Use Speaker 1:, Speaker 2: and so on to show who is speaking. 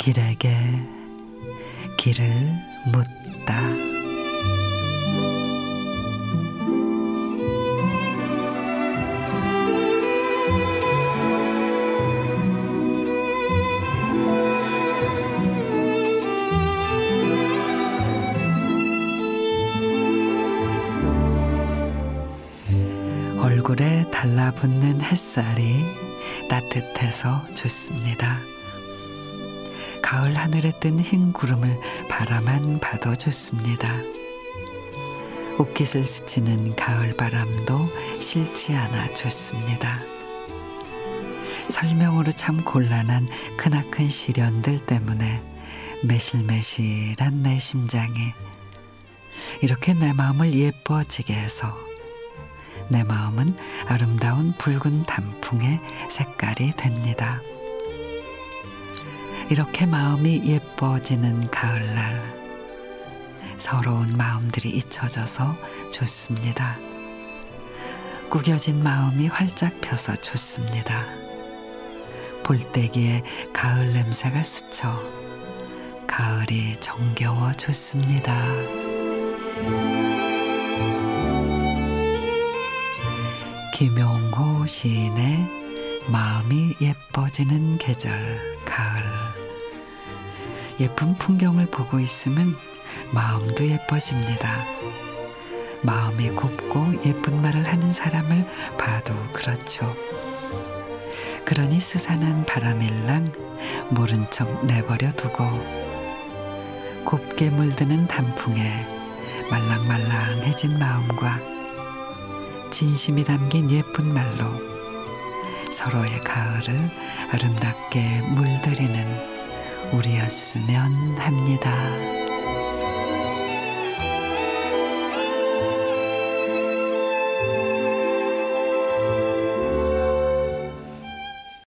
Speaker 1: 길에게 길을 묻다. 얼굴에 달라붙는 햇살이 따뜻해서 좋습니다. 가을 하늘에 뜬 흰 구름을 바라만 봐도 좋습니다. 옷깃을 스치는 가을 바람도 싫지 않아 좋습니다. 설명으로 참 곤란한 크나큰 시련들 때문에 매실매실한 내 심장이 이렇게 내 마음을 예뻐지게 해서 내 마음은 아름다운 붉은 단풍의 색깔이 됩니다. 이렇게 마음이 예뻐지는 가을날 서러운 마음들이 잊혀져서 좋습니다. 구겨진 마음이 활짝 펴서 좋습니다. 볼때기에 가을 냄새가 스쳐 가을이 정겨워 좋습니다. 김용호 시인의 마음이 예뻐지는 계절 가을 예쁜 풍경을 보고 있으면 마음도 예뻐집니다. 마음이 곱고 예쁜 말을 하는 사람을 봐도 그렇죠. 그러니 스산한 바람일랑 모른 척 내버려 두고 곱게 물드는 단풍에 말랑말랑해진 마음과 진심이 담긴 예쁜 말로 서로의 가을을 아름답게 물들이는 우리였으면 합니다.